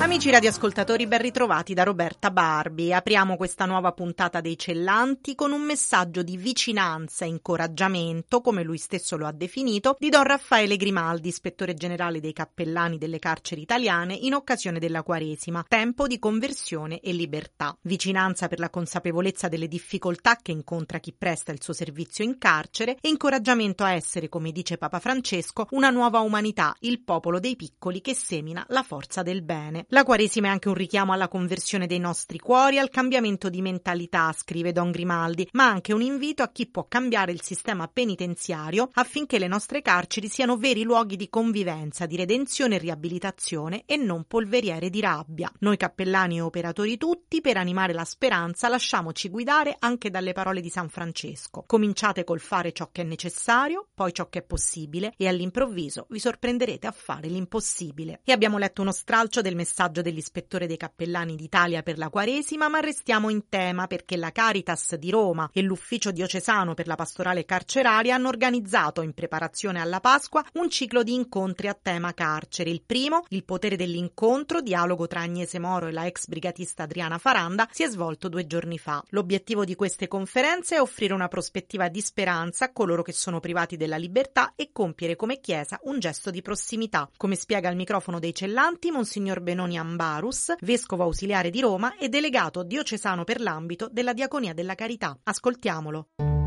Amici radioascoltatori, ben ritrovati da Roberta Barbi. Apriamo questa nuova puntata dei Cellanti con un messaggio di vicinanza e incoraggiamento, come lui stesso lo ha definito, di Don Raffaele Grimaldi, ispettore generale dei cappellani delle carceri italiane, in occasione della Quaresima, tempo di conversione e libertà. Vicinanza per la consapevolezza delle difficoltà che incontra chi presta il suo servizio in carcere e incoraggiamento a essere, come dice Papa Francesco, una nuova umanità, il popolo dei piccoli che semina la forza del bene. La Quaresima è anche un richiamo alla conversione dei nostri cuori, al cambiamento di mentalità, scrive Don Grimaldi, ma anche un invito a chi può cambiare il sistema penitenziario affinché le nostre carceri siano veri luoghi di convivenza, di redenzione e riabilitazione e non polveriere di rabbia. Noi cappellani e operatori tutti, per animare la speranza, lasciamoci guidare anche dalle parole di San Francesco. Cominciate col fare ciò che è necessario, poi ciò che è possibile e all'improvviso vi sorprenderete a fare l'impossibile. E abbiamo letto uno stralcio del messaggio messaggio dell'ispettore dei cappellani d'Italia per la Quaresima, ma restiamo in tema perché la Caritas di Roma e l'Ufficio diocesano per la pastorale carceraria hanno organizzato in preparazione alla Pasqua un ciclo di incontri a tema carcere. Il primo, il potere dell'incontro, dialogo tra Agnese Moro e la ex brigatista Adriana Faranda, si è svolto due giorni fa. L'obiettivo di queste conferenze è offrire una prospettiva di speranza a coloro che sono privati della libertà e compiere come Chiesa un gesto di prossimità. Come spiega al microfono dei cellanti Monsignor Benoni Ambarus, vescovo ausiliare di Roma e delegato diocesano per l'ambito della Diaconia della Carità. Ascoltiamolo.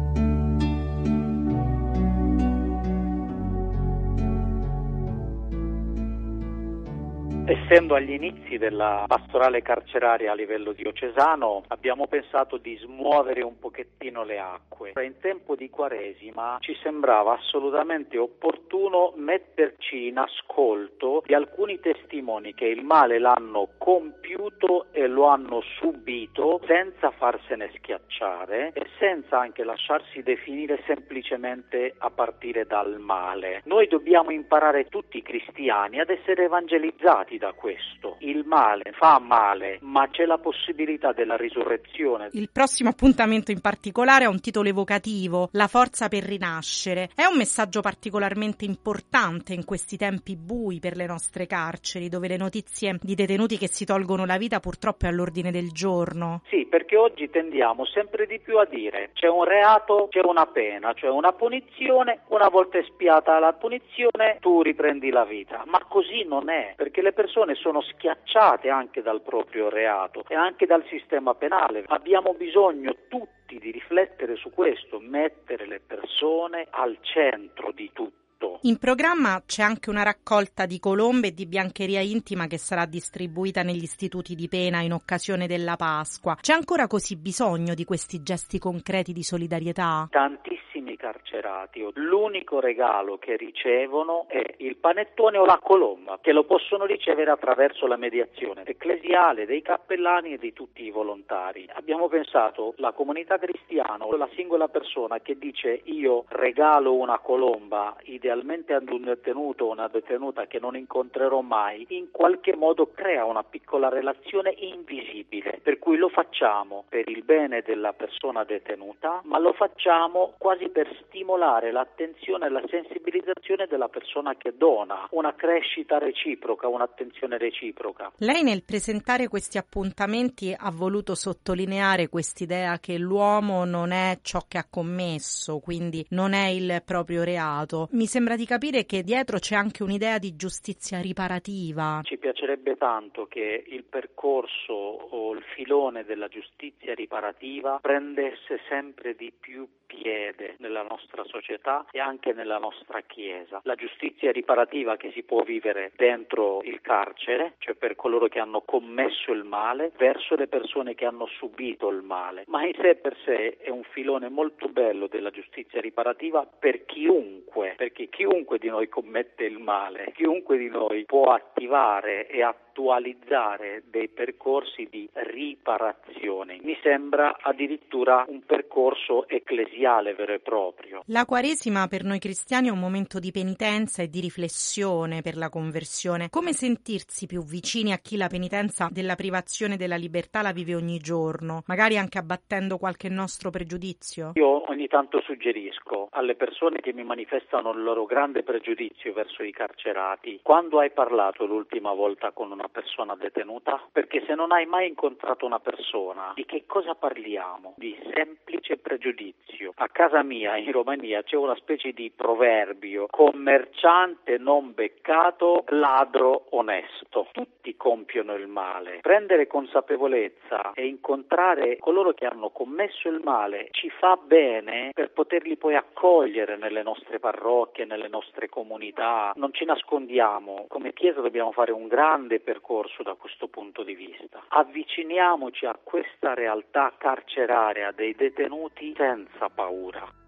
Essendo agli inizi della pastorale carceraria a livello diocesano, abbiamo pensato di smuovere un pochettino le acque. In tempo di Quaresima ci sembrava assolutamente opportuno metterci in ascolto di alcuni testimoni che il male l'hanno compiuto e lo hanno subito senza farsene schiacciare e senza anche lasciarsi definire semplicemente a partire dal male. Noi dobbiamo imparare tutti i cristiani ad essere evangelizzati da questo. Il male fa male, ma c'è la possibilità della risurrezione. Il prossimo appuntamento in particolare ha un titolo evocativo, La forza per rinascere. È un messaggio particolarmente importante in questi tempi bui per le nostre carceri, dove le notizie di detenuti che si tolgono la vita purtroppo è all'ordine del giorno. Sì, perché oggi tendiamo sempre di più a dire c'è un reato, c'è una pena, cioè una punizione, una volta espiata la punizione tu riprendi la vita. Ma così non è, perché le persone persone sono schiacciate anche dal proprio reato e anche dal sistema penale. Abbiamo bisogno tutti di riflettere su questo, mettere le persone al centro di tutto. In programma c'è anche una raccolta di colombe e di biancheria intima che sarà distribuita negli istituti di pena in occasione della Pasqua. C'è ancora così bisogno di questi gesti concreti di solidarietà? Tantissimo tantissimi carcerati. L'unico regalo che ricevono è il panettone o la colomba, che lo possono ricevere attraverso la mediazione ecclesiale dei cappellani e di tutti i volontari. Abbiamo pensato la comunità cristiana, la singola persona che dice io regalo una colomba idealmente ad un detenuto o una detenuta che non incontrerò mai, in qualche modo crea una piccola relazione invisibile, per cui lo facciamo per il bene della persona detenuta, ma lo facciamo quasi per stimolare l'attenzione e la sensibilizzazione della persona che dona, una crescita reciproca, un'attenzione reciproca. Lei nel presentare questi appuntamenti ha voluto sottolineare quest'idea che l'uomo non è ciò che ha commesso, quindi non è il proprio reato. Mi sembra di capire che dietro c'è anche un'idea di giustizia riparativa. Ci piacerebbe tanto che il percorso o il filone della giustizia riparativa prendesse sempre di più piede nella nostra società e anche nella nostra Chiesa. La giustizia riparativa che si può vivere dentro il carcere, cioè per coloro che hanno commesso il male, verso le persone che hanno subito il male, ma in sé per sé è un filone molto bello della giustizia riparativa per chiunque, perché chiunque di noi commette il male, chiunque di noi può attivare e attualizzare dei percorsi di riparazione. Mi sembra addirittura un percorso ecclesiale vero e proprio proprio. La Quaresima per noi cristiani è un momento di penitenza e di riflessione per la conversione. Come sentirsi più vicini a chi la penitenza della privazione della libertà la vive ogni giorno, magari anche abbattendo qualche nostro pregiudizio? Io ogni tanto suggerisco alle persone che mi manifestano il loro grande pregiudizio verso i carcerati, quando hai parlato l'ultima volta con una persona detenuta? Perché se non hai mai incontrato una persona, di che cosa parliamo? Di semplice pregiudizio. A casa mia in Romania c'è una specie di proverbio, commerciante non beccato, ladro onesto. Tutti compiono il male. Prendere consapevolezza e incontrare coloro che hanno commesso il male ci fa bene per poterli poi accogliere nelle nostre parrocchie, nelle nostre comunità. Non ci nascondiamo, come Chiesa dobbiamo fare un grande percorso da questo punto di vista. Avviciniamoci a questa realtà carceraria dei detenuti senza paura.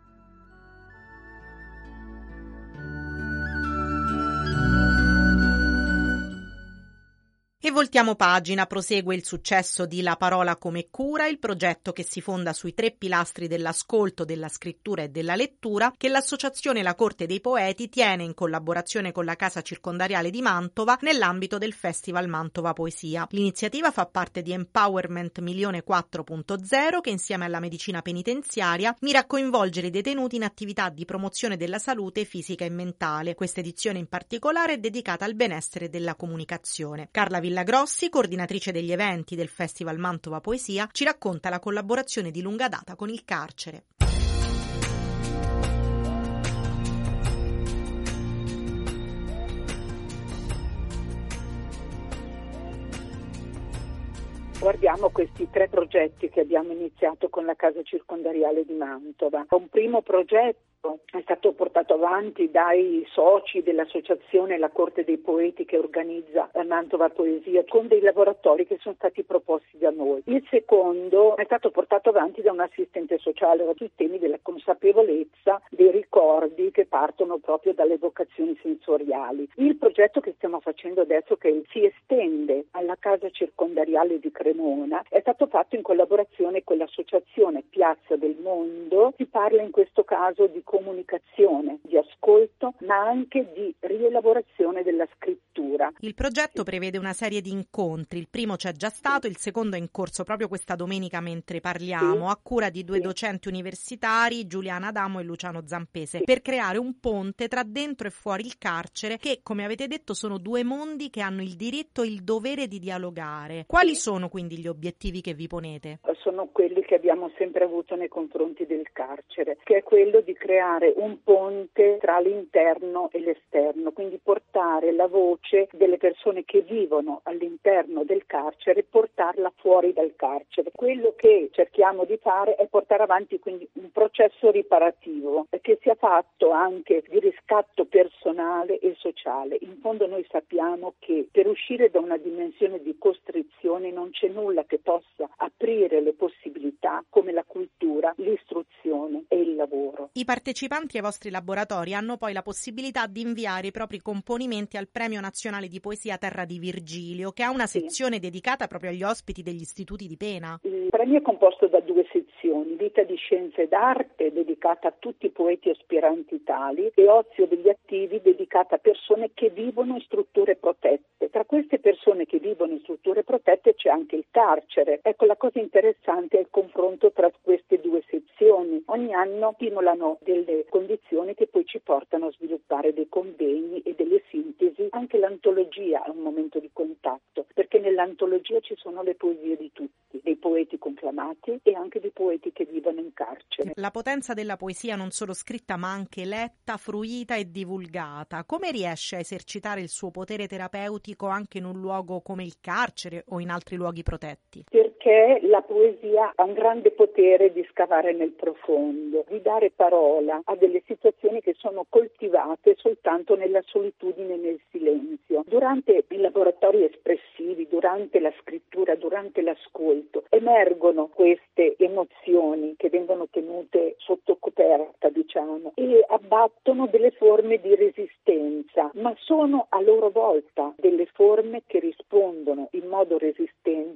E voltiamo pagina, prosegue il successo di La parola come cura, il progetto che si fonda sui tre pilastri dell'ascolto, della scrittura e della lettura, che l'associazione La Corte dei Poeti tiene in collaborazione con la Casa Circondariale di Mantova nell'ambito del Festival Mantova Poesia. L'iniziativa fa parte di Empowerment Milione 4.0 che insieme alla medicina penitenziaria mira a coinvolgere i detenuti in attività di promozione della salute fisica e mentale. Questa edizione in particolare è dedicata al benessere della comunicazione. Carla Villagrossi, coordinatrice degli eventi del Festival Mantova Poesia, ci racconta la collaborazione di lunga data con il carcere. Guardiamo questi tre progetti che abbiamo iniziato con la casa circondariale di Mantova. Un primo progetto è stato portato avanti dai soci dell'associazione La Corte dei Poeti che organizza Mantova Poesia con dei laboratori che sono stati proposti da noi. Il secondo è stato portato avanti da un assistente sociale sui temi della consapevolezza dei ricordi che partono proprio dalle vocazioni sensoriali. Il progetto che stiamo facendo adesso che si estende alla casa circondariale di Cremona è stato fatto in collaborazione con l'associazione Piazza del Mondo. Si parla in questo caso di comunicazione, di ascolto, ma anche di rielaborazione della scrittura. Il progetto prevede una serie di incontri, il primo c'è già stato, il secondo è in corso proprio questa domenica mentre parliamo, a cura di due docenti universitari, Giuliana Adamo e Luciano Zampese, per creare un ponte tra dentro e fuori il carcere che, come avete detto, sono due mondi che hanno il diritto e il dovere di dialogare. Quali sono quindi gli obiettivi che vi ponete? Sono quelli che abbiamo sempre avuto nei confronti del carcere, che è quello di creare creare un ponte tra l'interno e l'esterno, quindi portare la voce delle persone che vivono all'interno del carcere e portarla fuori dal carcere. Quello che cerchiamo di fare è portare avanti quindi un processo riparativo che sia fatto anche di riscatto personale e sociale. In fondo noi sappiamo che per uscire da una dimensione di costrizione non c'è nulla che possa aprire le possibilità come la cultura, l'istruzione e il lavoro. I partecipanti ai vostri laboratori hanno poi la possibilità di inviare i propri componimenti al Premio Nazionale di Poesia Terra di Virgilio, che ha una sezione sì. dedicata proprio agli ospiti degli istituti di pena. Il premio è composto da due sezioni, Vita di Scienze ed Arte, dedicata a tutti i poeti aspiranti tali, e Ozio degli Attivi, dedicata a persone che vivono in strutture protette. Tra queste persone che vivono in strutture protette c'è anche il carcere. Ecco, la cosa interessante è il confronto tra queste due sezioni. Ogni anno stimolano delle condizioni che poi ci portano a sviluppare dei convegni e delle sintesi. Anche l'antologia è un momento di contatto, perché nell'antologia ci sono le poesie di tutti, dei poeti conclamati e anche dei poeti che vivono in carcere. La potenza della poesia non solo scritta ma anche letta, fruita e divulgata. Come riesce a esercitare il suo potere terapeutico anche in un luogo come il carcere o in altri luoghi protetti? Perché la poesia ha un grande potere di scavare nel profondo, di dare parola a delle situazioni che sono coltivate soltanto nella solitudine e nel silenzio. Durante i laboratori espressivi, durante la scrittura, durante l'ascolto, emergono queste emozioni che vengono tenute sotto coperta, diciamo, e abbattono delle forme di resistenza ma sono a loro volta delle forme che rispondono in modo resistente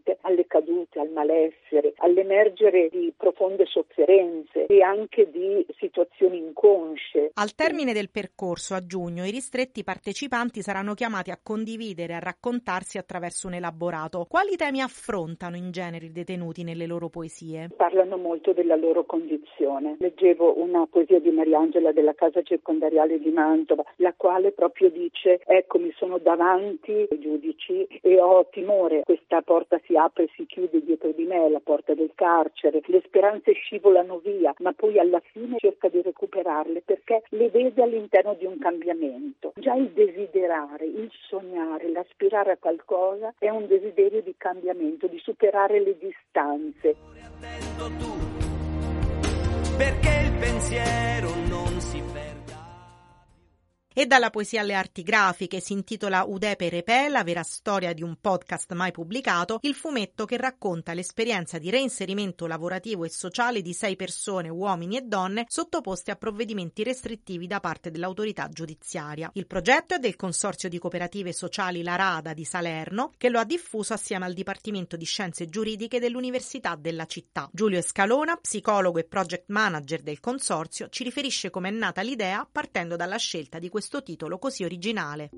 alle cadute, malessere, all'emergere di profonde sofferenze e anche di situazioni inconsce. Al termine del percorso a giugno i ristretti partecipanti saranno chiamati a condividere a raccontarsi attraverso un elaborato. Quali temi affrontano in genere i detenuti nelle loro poesie? Parlano molto della loro condizione. Leggevo una poesia di Mariangela della casa circondariale di Mantova, la quale proprio dice ecco mi sono davanti ai giudici e ho timore, questa porta si apre e si chiude dietro di me, la porta del carcere, le speranze scivolano via, ma poi alla fine cerca di recuperarle perché le vede all'interno di un cambiamento. Già il desiderare, il sognare, l'aspirare a qualcosa è un desiderio di cambiamento, di superare le distanze. Perché il pensiero non e dalla poesia alle arti grafiche si intitola Udepe Repè, la vera storia di un podcast mai pubblicato, il fumetto che racconta l'esperienza di reinserimento lavorativo e sociale di sei persone, uomini e donne, sottoposte a provvedimenti restrittivi da parte dell'autorità giudiziaria. Il progetto è del Consorzio di Cooperative Sociali La Rada di Salerno, che lo ha diffuso assieme al Dipartimento di Scienze Giuridiche dell'Università della città. Giulio Escalona, psicologo e project manager del consorzio, ci riferisce come è nata l'idea partendo dalla scelta di questo questo titolo così originale.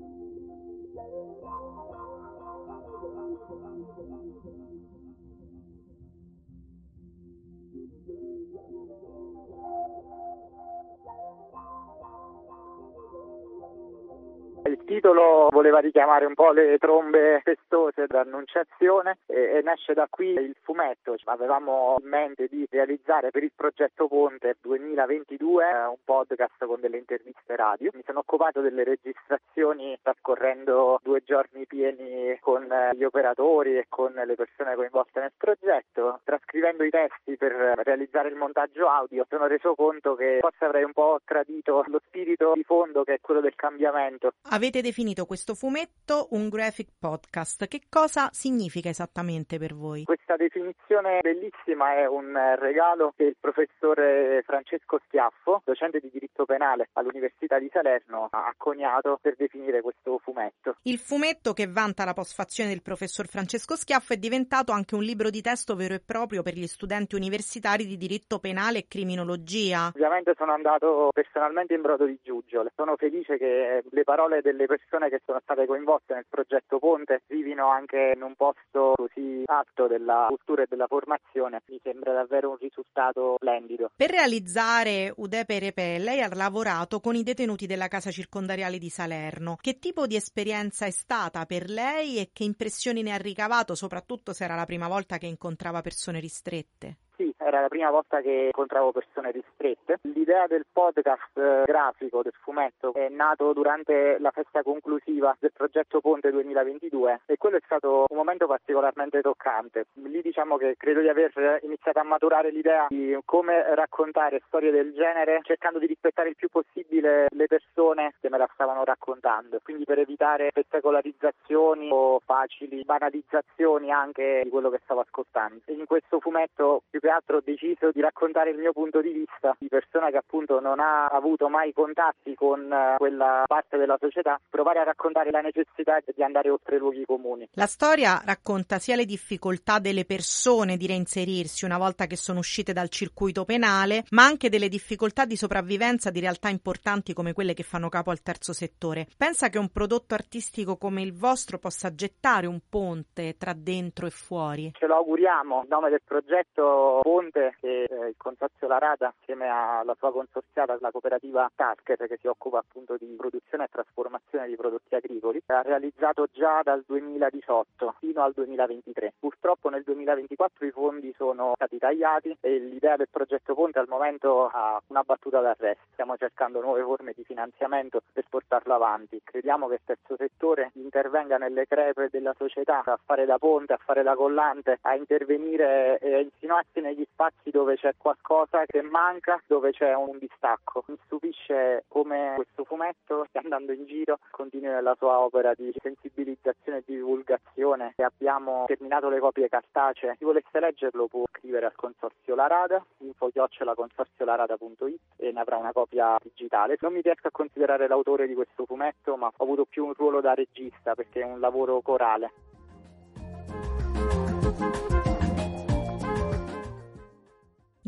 Titolo voleva richiamare un po' le trombe festose d'annunciazione e, e nasce da qui il fumetto. Avevamo in mente di realizzare per il progetto Ponte 2022 eh, un podcast con delle interviste radio. Mi sono occupato delle registrazioni trascorrendo due giorni pieni con gli operatori e con le persone coinvolte nel progetto. Trascrivendo i testi per realizzare il montaggio audio sono reso conto che forse avrei un po' tradito lo spirito di fondo che è quello del cambiamento. Avete definito questo fumetto un graphic podcast. Che cosa significa esattamente per voi? Questa definizione bellissima è un regalo che il professore Francesco Schiaffo, docente di diritto penale all'Università di Salerno, ha coniato per definire questo fumetto. Il fumetto che vanta la postfazione del professor Francesco Schiaffo è diventato anche un libro di testo vero e proprio per gli studenti universitari di diritto penale e criminologia. Ovviamente sono andato personalmente in brodo di giuggiole. Sono felice che le parole delle persone che sono state coinvolte nel progetto Ponte vivino anche in un posto così alto della cultura e della formazione. Mi sembra davvero un risultato splendido. Per realizzare Udepe Repè, lei ha lavorato con i detenuti della casa circondariale di Salerno. Che tipo di esperienza è stata per lei e che impressioni ne ha ricavato, soprattutto se era la prima volta che incontrava persone ristrette? Sì, era la prima volta che incontravo persone ristrette. L'idea del podcast eh, grafico, del fumetto, è nato durante la festa conclusiva del progetto Ponte 2022 e quello è stato un momento particolarmente toccante. Lì diciamo che credo di aver iniziato a maturare l'idea di come raccontare storie del genere cercando di rispettare il più possibile le persone che me la stavano raccontando, quindi per evitare spettacolarizzazioni o facili banalizzazioni anche di quello che stavo ascoltando. In questo fumetto più che altro ho deciso di raccontare il mio punto di vista di persona che appunto non ha avuto mai contatti con eh, quella parte della società, provare a raccontare la necessità di andare oltre i luoghi comuni. La storia racconta sia le difficoltà delle persone di reinserirsi una volta che sono uscite dal circuito penale, ma anche delle difficoltà di sopravvivenza di realtà importanti come quelle che fanno capo al terzo settore. Pensa che un prodotto artistico come il vostro possa gettare un ponte tra dentro e fuori? Ce lo auguriamo. Il nome del progetto Ponte che eh, il Consorzio La Rada insieme alla sua consorziata, la cooperativa Tasker che si occupa appunto di produzione e trasformazione di prodotti agricoli, ha realizzato già dal 2018 fino al 2023. Purtroppo nel 2024 i fondi sono stati tagliati e l'idea del progetto Ponte al momento ha una battuta d'arresto. Stiamo cercando nuove forme di finanziamento per portarlo avanti. Crediamo che il terzo settore intervenga nelle crepe della società a fare da ponte, a fare da collante, a intervenire e a insinuarsi negli spazi dove c'è qualcosa che manca, dove c'è un distacco. Mi stupisce come questo fumetto andando in giro, continui nella sua opera di sensibilizzazione e di divulgazione e abbiamo terminato le copie cartacee. Chi volesse leggerlo può scrivere al consorzio La Rada, info-consorziolarada.it e ne avrà una copia digitale. Non mi riesco a considerare l'autore di questo fumetto, ma ho avuto più un ruolo da regista perché è un lavoro corale.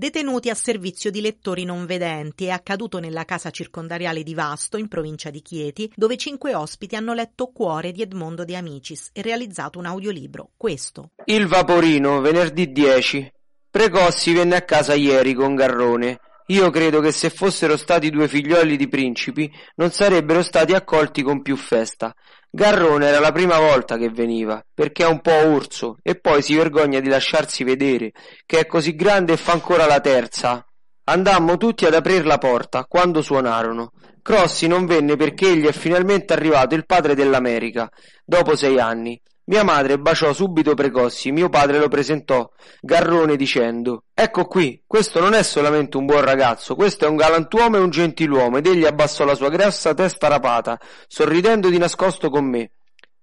Detenuti a servizio di lettori non vedenti è accaduto nella casa circondariale di Vasto, in provincia di Chieti, dove cinque ospiti hanno letto Cuore di Edmondo De Amicis e realizzato un audiolibro. Questo. Il Vaporino, venerdì 10. Precossi venne a casa ieri con Garrone. Io credo che se fossero stati due figlioli di principi non sarebbero stati accolti con più festa. Garrone era la prima volta che veniva, perché è un po' orso e poi si vergogna di lasciarsi vedere, che è così grande e fa ancora la terza. Andammo tutti ad aprir la porta quando suonarono. Crossi non venne perché egli è finalmente arrivato il padre dell'America, dopo sei anni. Mia madre baciò subito Precossi, mio padre lo presentò, Garrone, dicendo Ecco qui, questo non è solamente un buon ragazzo, questo è un galantuomo e un gentiluomo, ed egli abbassò la sua grassa testa rapata, sorridendo di nascosto con me.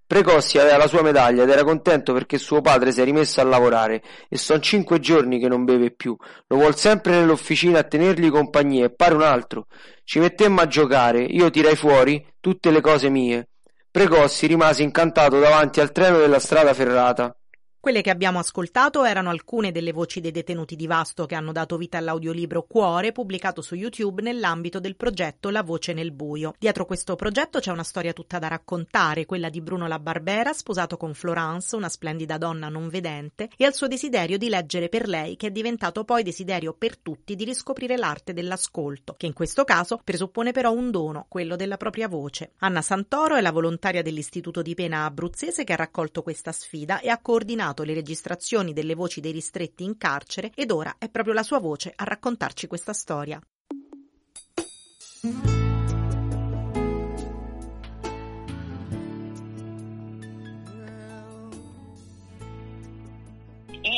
Precossi aveva la sua medaglia ed era contento perché suo padre si è rimesso a lavorare e son cinque giorni che non beve più. Lo vuol sempre nell'officina a tenergli compagnia e pare un altro. Ci mettemmo a giocare, io tirai fuori tutte le cose mie. Precossi rimase incantato davanti al treno della strada ferrata. Quelle che abbiamo ascoltato erano alcune delle voci dei detenuti di Vasto che hanno dato vita all'audiolibro Cuore, pubblicato su YouTube nell'ambito del progetto La voce nel buio. Dietro questo progetto c'è una storia tutta da raccontare, quella di Bruno La Barbera, sposato con Florence, una splendida donna non vedente, e al suo desiderio di leggere per lei, che è diventato poi desiderio per tutti di riscoprire l'arte dell'ascolto, che in questo caso presuppone però un dono, quello della propria voce. Anna Santoro è la volontaria dell'Istituto di Pena abruzzese che ha raccolto questa sfida e ha coordinato le registrazioni delle voci dei ristretti in carcere ed ora è proprio la sua voce a raccontarci questa storia.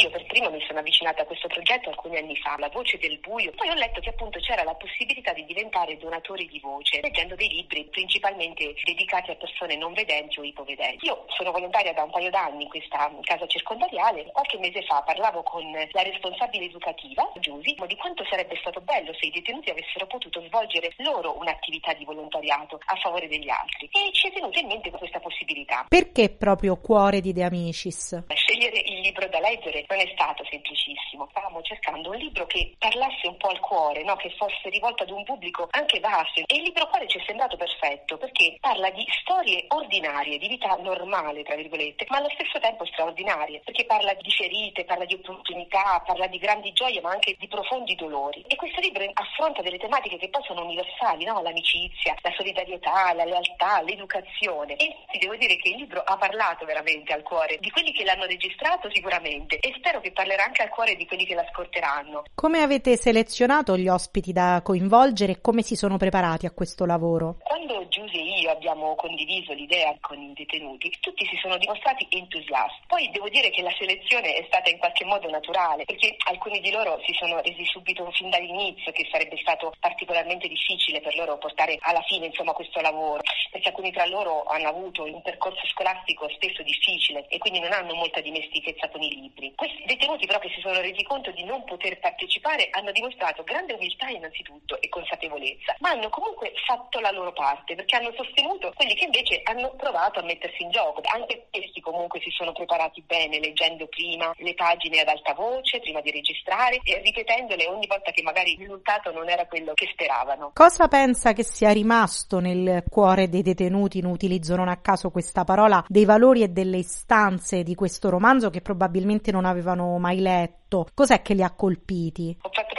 Io per prima mi sono avvicinata a questo progetto alcuni anni fa, La voce del buio, poi ho letto che appunto c'era la possibilità di diventare donatori di voce, leggendo dei libri principalmente dedicati a persone non vedenti o ipovedenti. Io sono volontaria da un paio d'anni in questa casa circondariale, qualche mese fa parlavo con la responsabile educativa, Giusi, di quanto sarebbe stato bello se i detenuti avessero potuto svolgere loro un'attività di volontariato a favore degli altri e ci è venuta in mente questa possibilità. Perché proprio Cuore di De Amicis? Scegliere il libro da leggere non è stato semplicissimo. Stavamo cercando un libro che parlasse un po' al cuore, no? che fosse rivolto ad un pubblico anche vasto. E il libro cuore ci è sembrato perfetto perché parla di storie ordinarie, di vita normale, tra virgolette, ma allo stesso tempo straordinarie, perché parla di ferite, parla di opportunità, parla di grandi gioie, ma anche di profondi dolori. E questo libro affronta delle tematiche che poi sono universali, no? l'amicizia, la solidarietà, la lealtà, l'educazione. E ti devo dire che il libro ha parlato veramente al cuore di quelli che l'hanno registrato sicuramente e spero che parlerà anche al cuore di quelli che l'ascolteranno. Come avete selezionato gli ospiti da coinvolgere e come si sono preparati a questo lavoro? Quando Giuse e io abbiamo condiviso l'idea con i detenuti, tutti si sono dimostrati entusiasti. Poi devo dire che la selezione è stata in qualche modo naturale, perché alcuni di loro si sono resi subito fin dall'inizio che sarebbe stato particolarmente difficile per loro portare alla fine insomma, questo lavoro, perché alcuni tra loro hanno avuto un percorso scolastico spesso difficile e quindi non hanno molta dimestichezza con i libri. Questi detenuti però che si sono resi conto di non poter partecipare hanno dimostrato grande umiltà innanzitutto e consapevolezza, ma hanno comunque fatto la loro parte perché hanno sostenuto quelli che invece hanno provato a mettersi in gioco. Anche questi comunque si sono preparati bene leggendo prima le pagine ad alta voce, prima di registrare e ripetendole ogni volta che magari il risultato non era quello che speravano. Cosa pensa che sia rimasto nel cuore dei detenuti, non utilizzo non a caso questa parola, dei valori e delle istanze di questo romanzo che probabilmente non avevano mai letto? Cos'è che li ha colpiti? Ho fatto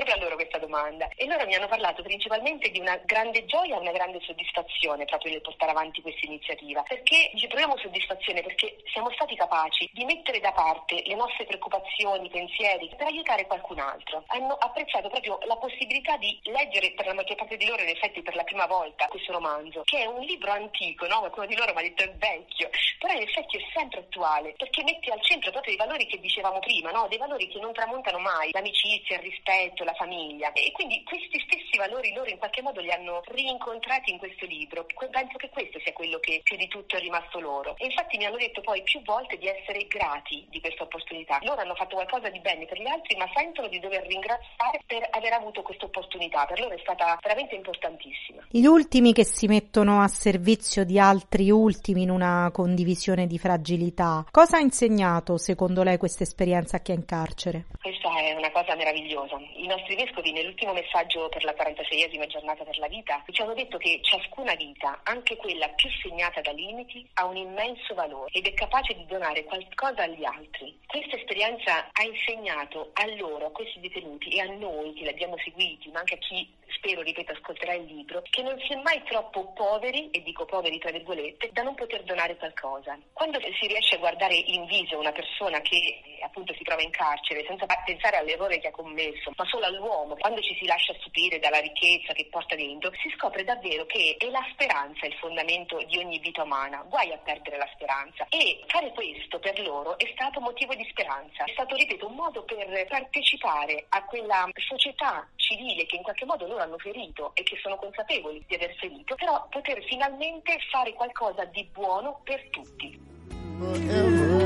domanda. E loro mi hanno parlato principalmente di una grande gioia e una grande soddisfazione proprio nel portare avanti questa iniziativa. Perché ci proviamo soddisfazione perché siamo stati capaci di mettere da parte le nostre preoccupazioni, pensieri per aiutare qualcun altro. Hanno apprezzato proprio la possibilità di leggere per la maggior parte di loro, in effetti per la prima volta, questo romanzo, che è un libro antico, no? Qualcuno di loro mi ha detto è vecchio, però in effetti è sempre attuale perché mette al centro proprio i valori che dicevamo prima, no? dei valori che non tramontano mai, l'amicizia, il rispetto, la famiglia. E quindi questi stessi valori loro in qualche modo li hanno rincontrati in questo libro. Penso che questo sia quello che più di tutto è rimasto loro. E infatti mi hanno detto poi più volte di essere grati di questa opportunità. Loro hanno fatto qualcosa di bene per gli altri, ma sentono di dover ringraziare per aver avuto questa opportunità. Per loro è stata veramente importantissima. Gli ultimi che si mettono a servizio di altri ultimi in una condivisione di fragilità. Cosa ha insegnato secondo lei questa esperienza a chi è in carcere? Questa è una cosa meravigliosa. I nostri vescovi nell'ultimo messaggio per la 46esima giornata per la vita ci hanno detto che ciascuna vita, anche quella più segnata da limiti, ha un immenso valore ed è capace di donare qualcosa agli altri. Questa esperienza ha insegnato a loro, a questi detenuti e a noi che li abbiamo seguiti, ma anche a chi spero, ripeto, ascolterà il libro, che non si è mai troppo poveri, e dico poveri tra virgolette, da non poter donare qualcosa. Quando si riesce a guardare in viso una persona che appunto si trova in carcere senza pensare all'errore che ha commesso, ma solo all'uomo, quando ci si lascia stupire dalla ricchezza che porta dentro, si scopre davvero che è la speranza il fondamento di ogni vita umana, guai a perdere la speranza. E fare questo per loro è stato motivo di speranza, è stato, ripeto, un modo per partecipare a quella società civile che in qualche modo loro hanno ferito e che sono consapevoli di aver ferito, però poter finalmente fare qualcosa di buono per tutti.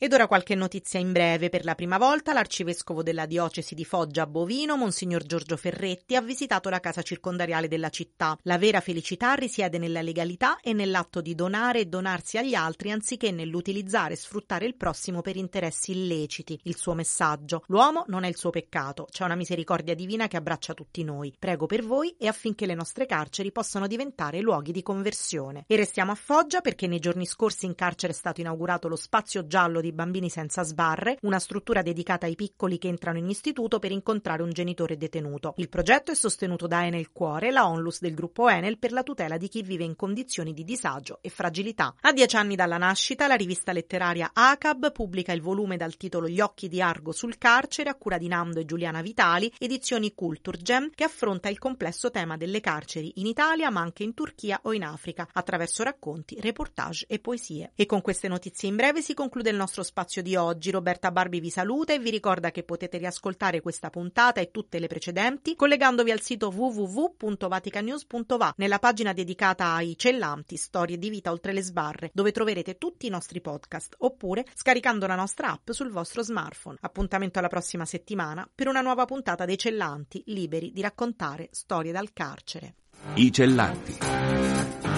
Ed ora qualche notizia in breve. Per la prima volta l'arcivescovo della diocesi di Foggia Bovino, Monsignor Giorgio Ferretti, ha visitato la casa circondariale della città. La vera felicità risiede nella legalità e nell'atto di donare e donarsi agli altri anziché nell'utilizzare e sfruttare il prossimo per interessi illeciti. Il suo messaggio. L'uomo non è il suo peccato, c'è una misericordia divina che abbraccia tutti noi. Prego per voi e affinché le nostre carceri possano diventare luoghi di conversione. E restiamo a Foggia perché nei giorni scorsi in carcere è stato inaugurato lo spazio giallo di di bambini senza sbarre, una struttura dedicata ai piccoli che entrano in istituto per incontrare un genitore detenuto. Il progetto è sostenuto da Enel Cuore, la onlus del gruppo Enel per la tutela di chi vive in condizioni di disagio e fragilità. A dieci anni dalla nascita, la rivista letteraria ACAB pubblica il volume dal titolo Gli occhi di Argo sul carcere a cura di Nando e Giuliana Vitali, edizioni Culturgem, che affronta il complesso tema delle carceri in Italia ma anche in Turchia o in Africa, attraverso racconti, reportage e poesie. E con queste notizie in breve si conclude il nostro nostro spazio di oggi. Roberta Barbi vi saluta e vi ricorda che potete riascoltare questa puntata e tutte le precedenti collegandovi al sito www.vaticanews.va nella pagina dedicata ai cellanti, storie di vita oltre le sbarre, dove troverete tutti i nostri podcast, oppure scaricando la nostra app sul vostro smartphone. Appuntamento alla prossima settimana per una nuova puntata dei cellanti, liberi di raccontare storie dal carcere. I cellanti.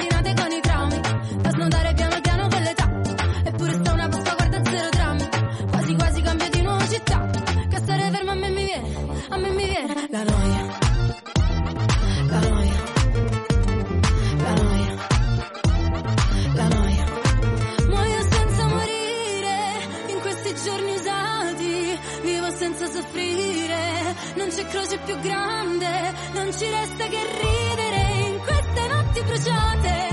con croce più grande, non ci resta che ridere in queste notti bruciate.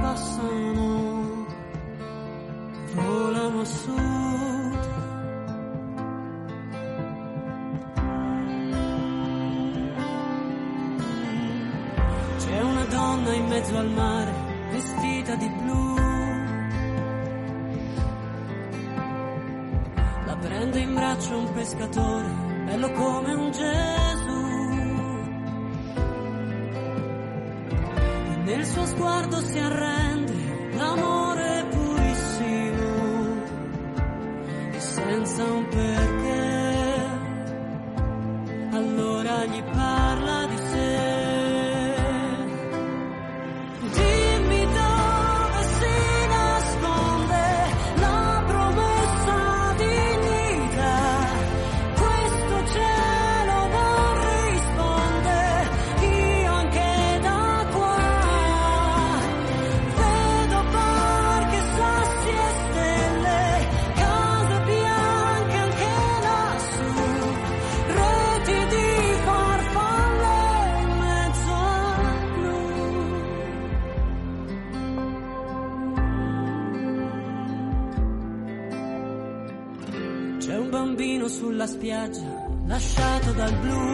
passano, volano a sud. C'è una donna in mezzo al mare, vestita di blu. La prende in braccio un pescatore, bello come un gelo. nel suo sguardo si arrende l'amore purissimo. E senza un peso like blue.